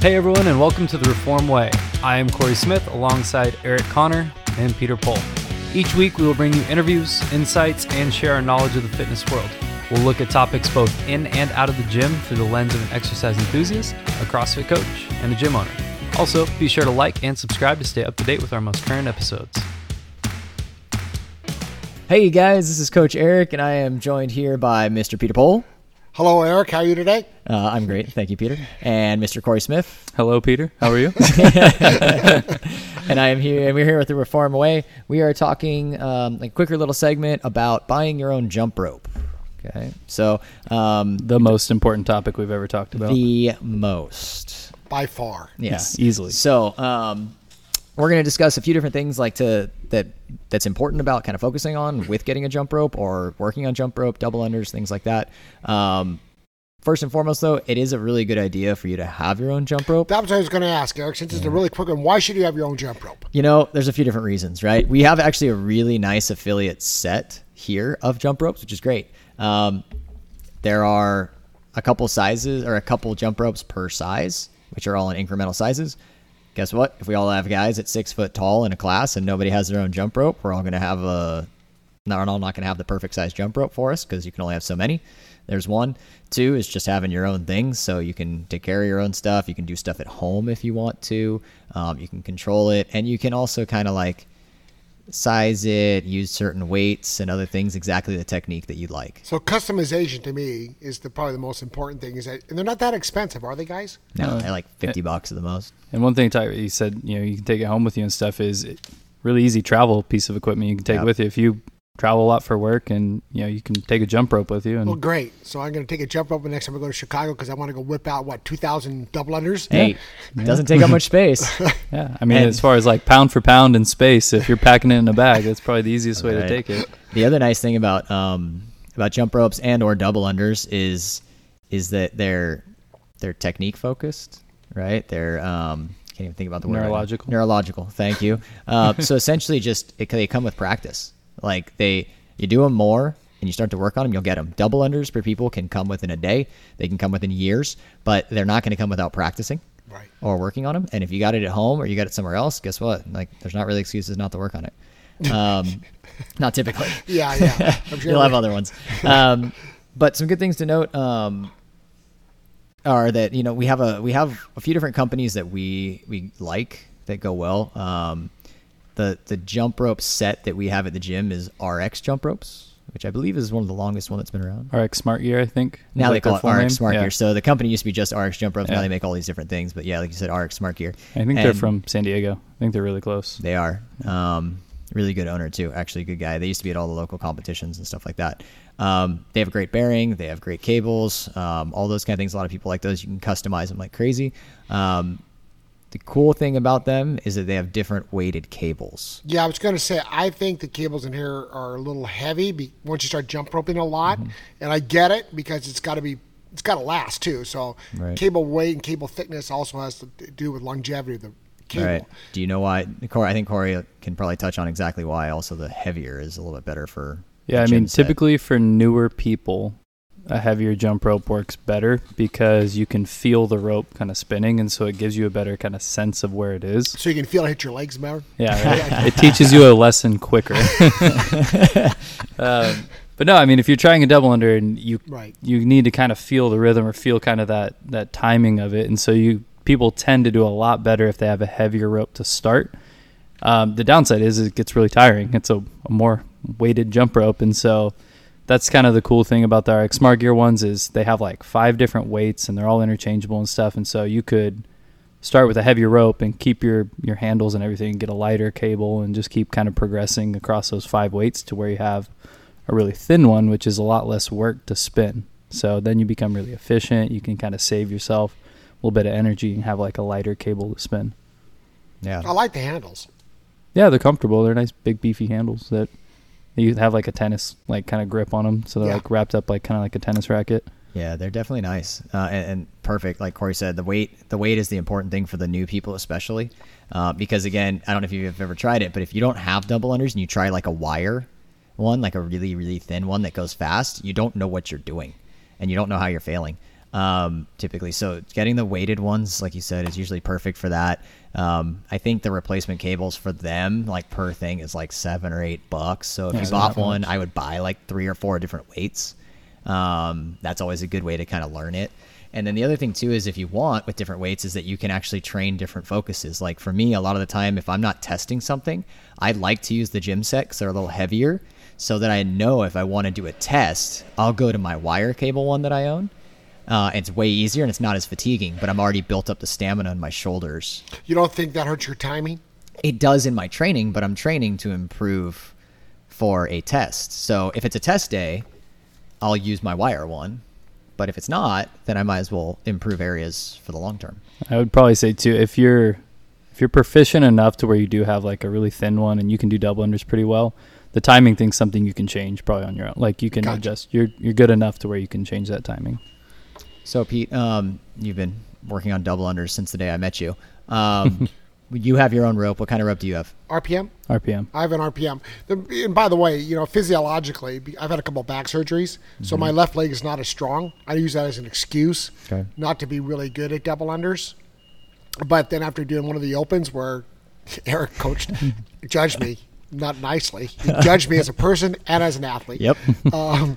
Hey everyone, and welcome to the Reform Way. I am Corey Smith alongside Eric Connor and Peter Pohl. Each week we will bring you interviews, insights, and share our knowledge of the fitness world. We'll look at topics both in and out of the gym through the lens of an exercise enthusiast, a CrossFit coach, and a gym owner. Also, be sure to like and subscribe to stay up to date with our most current episodes. Hey guys, this is Coach Eric, and I am joined here by Mr. Peter Pohl. Hello, Eric. How are you today? Uh, I'm great, thank you, Peter. And Mr. Corey Smith. Hello, Peter. How are you? and I am here, and we're here with the Reform Way. We are talking um, a quicker little segment about buying your own jump rope. Okay, so um, the most important topic we've ever talked about. the most. By far. Yes, easily. So um, we're going to discuss a few different things like to that that's important about kind of focusing on with getting a jump rope or working on jump rope, double unders, things like that. Um, first and foremost, though, it is a really good idea for you to have your own jump rope. That was what I was going to ask, Eric. Since it's a really quick one, why should you have your own jump rope? You know, there's a few different reasons, right? We have actually a really nice affiliate set here of jump ropes, which is great. Um, there are a couple sizes or a couple jump ropes per size, which are all in incremental sizes. Guess what? If we all have guys at six foot tall in a class and nobody has their own jump rope, we're all going to have a. No, we're all not going to have the perfect size jump rope for us because you can only have so many. There's one. Two is just having your own things, so you can take care of your own stuff. You can do stuff at home if you want to. Um, you can control it, and you can also kind of like size it, use certain weights and other things, exactly the technique that you like. So customization to me is the probably the most important thing. Is that and they're not that expensive, are they, guys? No, they're like fifty bucks at the most. And one thing Ty, you said, you know, you can take it home with you and stuff is it- really easy travel piece of equipment you can take Yep. with you if you travel a lot for work and you know you can take a jump rope with you and Well, great. So I'm going to take a jump rope the next time I go to Chicago because I want to go whip out what 2,000 double unders. Hey, it doesn't take up much space. yeah i mean And- as far as like pound for pound in space if you're packing it in a bag that's probably the easiest way to take it the other nice thing about um, about jump ropes and or double unders is is that they're they're technique focused, right? They're um, can't even think about the word. right. Neurological. Neurological. Thank you. Uh, so essentially, just it, they come with practice. Like they, you do them more, and you start to work on them, you'll get them. Double unders for people can come within a day. They can come within years, but they're not going to come without practicing Right. or working on them. And if you got it at home or you got it somewhere else, guess what? Like, there's not really excuses not to work on it. Um, not typically. Yeah, yeah. I'm sure You'll have other ones. Um, but some good things to note um, are that you know we have a we have a few different companies that we we like that go well. Um, the the jump rope set that we have at the gym is RX jump ropes, which I believe is one of the longest one that's been around. rx smart gear i think Now they like their call it RX name. Smart Yeah. Gear. So the company used to be just RX Jump Ropes. Now Yeah. they make all these different things. But yeah, like you said, RX Smart Gear. i think they're from san diego i think they're really close They are. Um, really good owner too. Actually, good guy. They used to be at all the local competitions and stuff like that. Um, they have a great bearing. They have great cables. Um, all those kind of things. A lot of people like those. You can customize them like crazy. Um, the cool thing about them is that they have different weighted cables. Yeah, I was going to say I think the cables in here are a little heavy be, once you start jump roping a lot, Mm-hmm. and I get it because it's got to be it's got to last too. So Right. cable weight and cable thickness also has to do with longevity of the cable. Right. Do you know why? Corey, I think Corey can probably touch on exactly why. Also, the heavier is a little bit better for. yeah I mean set. typically for newer people a heavier jump rope works better because you can feel the rope kind of spinning and so it gives you a better kind of sense of where it is So you can feel it hit your legs better. Yeah, right. it teaches you a lesson quicker. um, but no, I mean, if you're trying a double under and you Right. you need to kind of feel the rhythm or feel kind of that that timing of it, and so you people tend to do a lot better if they have a heavier rope to start. Um, the downside is it gets really tiring. It's a, a more weighted jump rope, and so that's kind of the cool thing about the RX Smart Gear ones is they have like five different weights and they're all interchangeable and stuff, and so you could start with a heavier rope and keep your your handles and everything and get a lighter cable and just keep kind of progressing across those five weights to where you have a really thin one which is a lot less work to spin. So then you become really efficient. You can kind of save yourself a little bit of energy and have like a lighter cable to spin. Yeah. I like the handles. yeah they're comfortable. They're nice big beefy handles that you have like a tennis like kind of grip on them so they're Yeah. like wrapped up like kind of like a tennis racket Yeah, they're definitely nice uh, and, and perfect. Like Corey said, the weight the weight is the important thing for the new people, especially uh, because again, I don't know if you've ever tried it, but if you don't have double unders and you try like a wire one, like a really really thin one that goes fast, you don't know what you're doing, and you don't know how you're failing. Um, typically. So getting the weighted ones, like you said, is usually perfect for that. Um, I think the replacement cables for them, like per thing, is like seven or eight bucks. So if Yeah, you bought one, much. I would buy like three or four different weights. Um, that's always a good way to kind of learn it. And then the other thing too is if you want with different weights is that you can actually train different focuses. Like for me, a lot of the time, if I'm not testing something, I like to use the gym set because they're a little heavier, so that I know if I want to do a test, I'll go to my wire cable one that I own. Uh, it's way easier and it's not as fatiguing, but I'm already built up the stamina in my shoulders. You don't think that hurts your timing? It does in my training, but I'm training to improve for a test. So if it's a test day, I'll use my wire one. But if it's not, then I might as well improve areas for the long term. I would probably say too if you're if you're proficient enough to where you do have like a really thin one and you can do double unders pretty well, the timing thing's something you can change probably on your own. Like you can Gotcha. adjust. You're you're good enough to where you can change that timing. So Pete, um, you've been working on double unders since the day I met you. Um, you have your own rope. What kind of rope do you have? RPM? RPM. I have an RPM. The, and by the way, you know, physiologically, I've had a couple back surgeries, so my left leg is not as strong. I use that as an excuse Okay. not to be really good at double unders. But then after doing one of the opens where Eric coached, judged me, not nicely, he judged me as a person and as an athlete. Yep. um,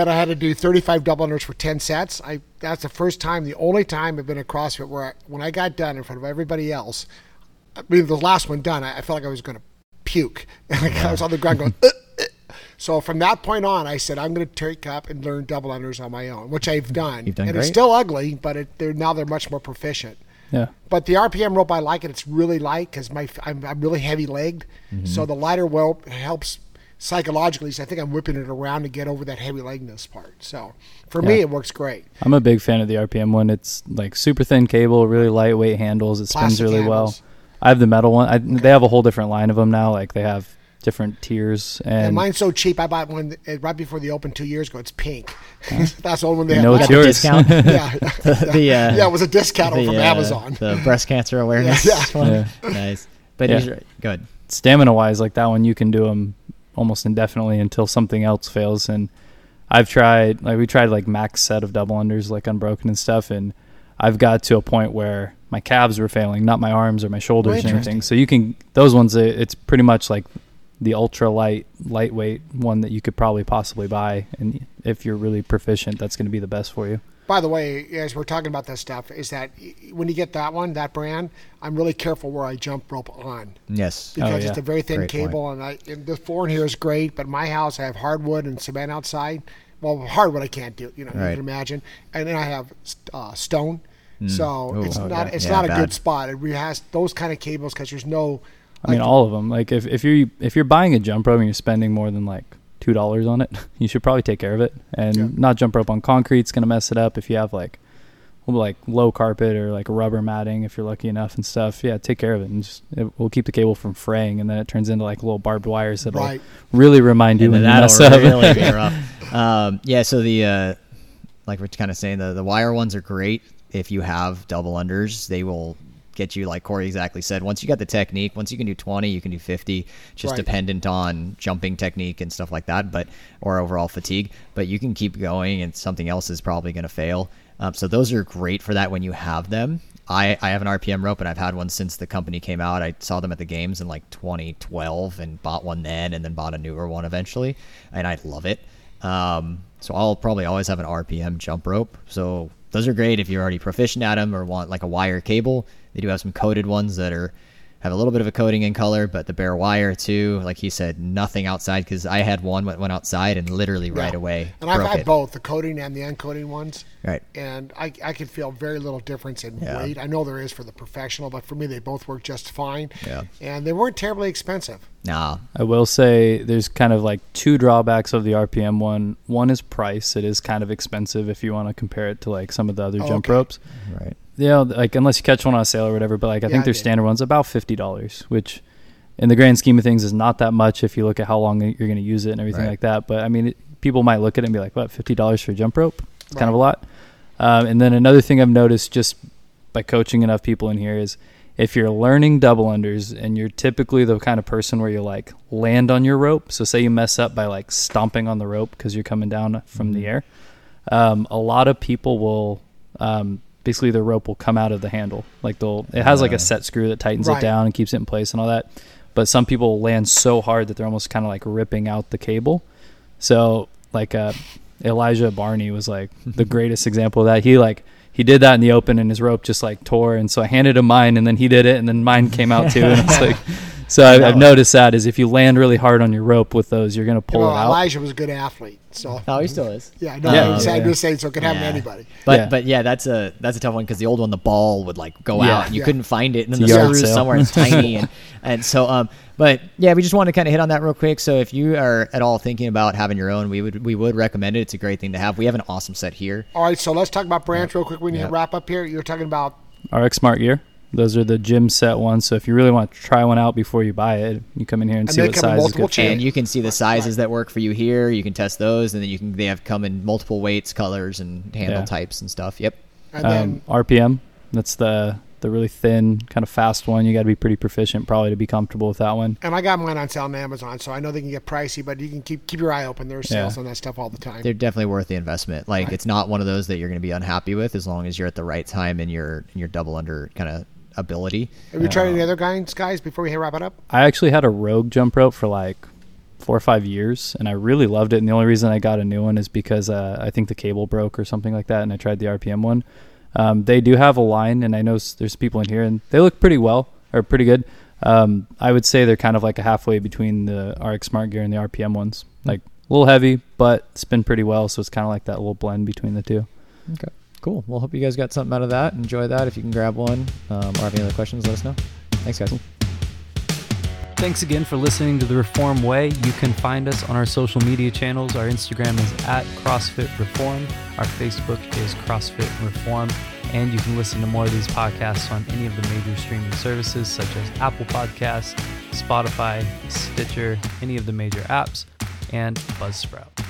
and I had to do 35 double unders for 10 sets. I that's the first time, the only time I've been at CrossFit where I, when I got done in front of everybody else, I mean the last one done, I, I felt like I was going to puke. Like I was on the ground going. "Uh, uh." So from that point on, I said I'm going to take up and learn double unders on my own, which I've done. You've done and it's still ugly, but it, they're now they're much more proficient. Yeah. But the RPM rope I like it. It's really light because my I'm, I'm really heavy legged, Mm-hmm. so the lighter rope helps psychologically. So I think I'm whipping it around to get over that heavy legness part. So for me, it works great. I'm a big fan of the RPM one. It's like super thin cable, really lightweight handles. It spins Plastic really handles. well. I have the metal one. I, They have a whole different line of them now. Like they have different tiers And, and, mine's so cheap. I bought one uh, right before the open two years ago. It's pink. That's the only one they have. know left. it's Got the yours. discount. yeah, the uh, yeah, it was a discount the, from uh, Amazon. the breast cancer awareness Yeah, one. Yeah. Nice. But Yeah. he's right. good. stamina wise, like that one, you can do them almost indefinitely until something else fails. And I've tried, like we tried like max set of double unders, like unbroken and stuff, and I've got to a point where my calves were failing, not my arms or my shoulders or anything. So you can those ones, it's pretty much like the ultra light, lightweight one that you could probably possibly buy, and if you're really proficient, that's going to be the best for you. By the way, as we're talking about this stuff, is that when you get that one, that brand, I'm really careful where I jump rope on Yes. because Oh, it's a very thin Great point. cable, and I and the floor in here is great. But my house, I have hardwood and cement outside. Well, hardwood I can't do. You know, you can imagine. And then I have uh, stone, so Ooh. it's Oh, not yeah. it's Yeah, not a bad. good spot. It has those kind of cables because there's no. I mean, like- all of them. Like if if you're if you're buying a jump rope and you're spending more than like two dollars on it, you should probably take care of it and Yeah. not jump rope on concrete. It's gonna mess it up. If you have like like low carpet or like rubber matting, if you're lucky enough and stuff, yeah, take care of it and just it will keep the cable from fraying, and then it turns into like little barbed wires that'll Right. really remind you and when then you mess that'll up. really be rough. Um, yeah, so the uh, like we're kind of saying the the wire ones are great if you have double unders. They will get you like Corey exactly said. Once you got the technique, once you can do twenty, you can do fifty. Just Right. dependent on jumping technique and stuff like that, but or overall fatigue. But you can keep going, and something else is probably going to fail. Um, so those are great for that when you have them. I, I have an RPM rope and I've had one since the company came out. I saw them at the games in like 2012 and bought one then and then bought a newer one eventually. And I love it. Um, so I'll probably always have an RPM jump rope. So those are great if you're already proficient at them or want like a wire cable. They do have some coated ones that are have a little bit of a coating in color, but the bare wire too. Like he said, nothing outside because I had one that went outside and literally right away And I've had it. both the coating and the uncoating ones. Right. And I, I can feel very little difference in Yeah. weight. I know there is for the professional, but for me, they both work just fine. Yeah. And they weren't terribly expensive. Nah. I will say there's kind of like two drawbacks of the RPM one. One is price; it is kind of expensive if you want to compare it to like some of the other Oh, jump okay. ropes. Right. Know, like unless you catch one on sale or whatever. But like I Yeah, think I their did. standard one's about fifty dollars, which in the grand scheme of things is not that much if you look at how long you're going to use it and everything Right. like that. But I mean, it, people might look at it and be like, "What, fifty dollars for a jump rope? It's kind of a lot." Um, and then another thing I've noticed just by coaching enough people in here is if you're learning double unders and you're typically the kind of person where you like land on your rope. So say you mess up by like stomping on the rope because you're coming down from Mm-hmm. the air. um, a lot of people will um, basically the rope will come out of the handle. Like they'll it has like Uh. a set screw that tightens Right. it down and keeps it in place and all that. But some people land so hard that they're almost kind of like ripping out the cable. So like uh, Elijah Barney was like the greatest example of that. He like he did that in the open and his rope just like tore and so I handed him mine and then he did it and then mine came out too and it's like so I, I've noticed that is if you land really hard on your rope with those you're gonna pull well, it out. Elijah was a good athlete, so Oh, he still is. yeah, no, Yeah, I'm, saying, yeah. I'm just saying, so it could happen Yeah. to anybody. But Yeah. but yeah, that's a that's a tough one because the old one, the ball would like go Yeah. out and you Yeah. couldn't find it, and then It's the a yard screws somewhere it's tiny, and and so um. But yeah, we just want to kind of hit on that real quick. So if you are at all thinking about having your own, we would we would recommend it. It's a great thing to have. We have an awesome set here. All right, so let's talk about brands real quick. We need Yeah. to wrap up here. You're talking about RX Smart Gear. Those are the gym set ones. So if you really want to try one out before you buy it, you come in here and, And see what size is good for you. And you can see the sizes that work for you here. You can test those, and then you can they have come in multiple weights, colors, and handle Yeah. types and stuff. Yep. and then Um, RPM. That's the the really thin, kind of fast one. You got to be pretty proficient probably to be comfortable with that one. and I got mine on sale on Amazon, so I know they can get pricey, but you can keep keep your eye open. There's sales Yeah. on that stuff all the time. They're definitely worth the investment. Like it's not one of those that you're going to be unhappy with as long as you're at the right time in your you're double under kind of ability. Have you tried any other guys, guys, before we wrap it up? I actually had a Rogue jump rope for like four or five years, and I really loved it. And the only reason I got a new one is because uh, I think the cable broke or something like that, and I tried the RPM one. Um, they do have a line, and I know there's people in here, and they look pretty well or pretty good. Um, I would say they're kind of like a halfway between the RX Smart Gear and the RPM ones. Like a little heavy, but spin pretty well, so it's kind of like that little blend between the two. Okay. Cool. Well, hope you guys got something out of that. Enjoy that. If you can grab one um, or have any other questions, let us know. Thanks, guys. Thanks again for listening to The Reform Way. You can find us on our social media channels. Our Instagram is at CrossFit Reform. Our Facebook is CrossFit Reform. And you can listen to more of these podcasts on any of the major streaming services such as Apple Podcasts, Spotify, Stitcher, any of the major apps, and Buzzsprout.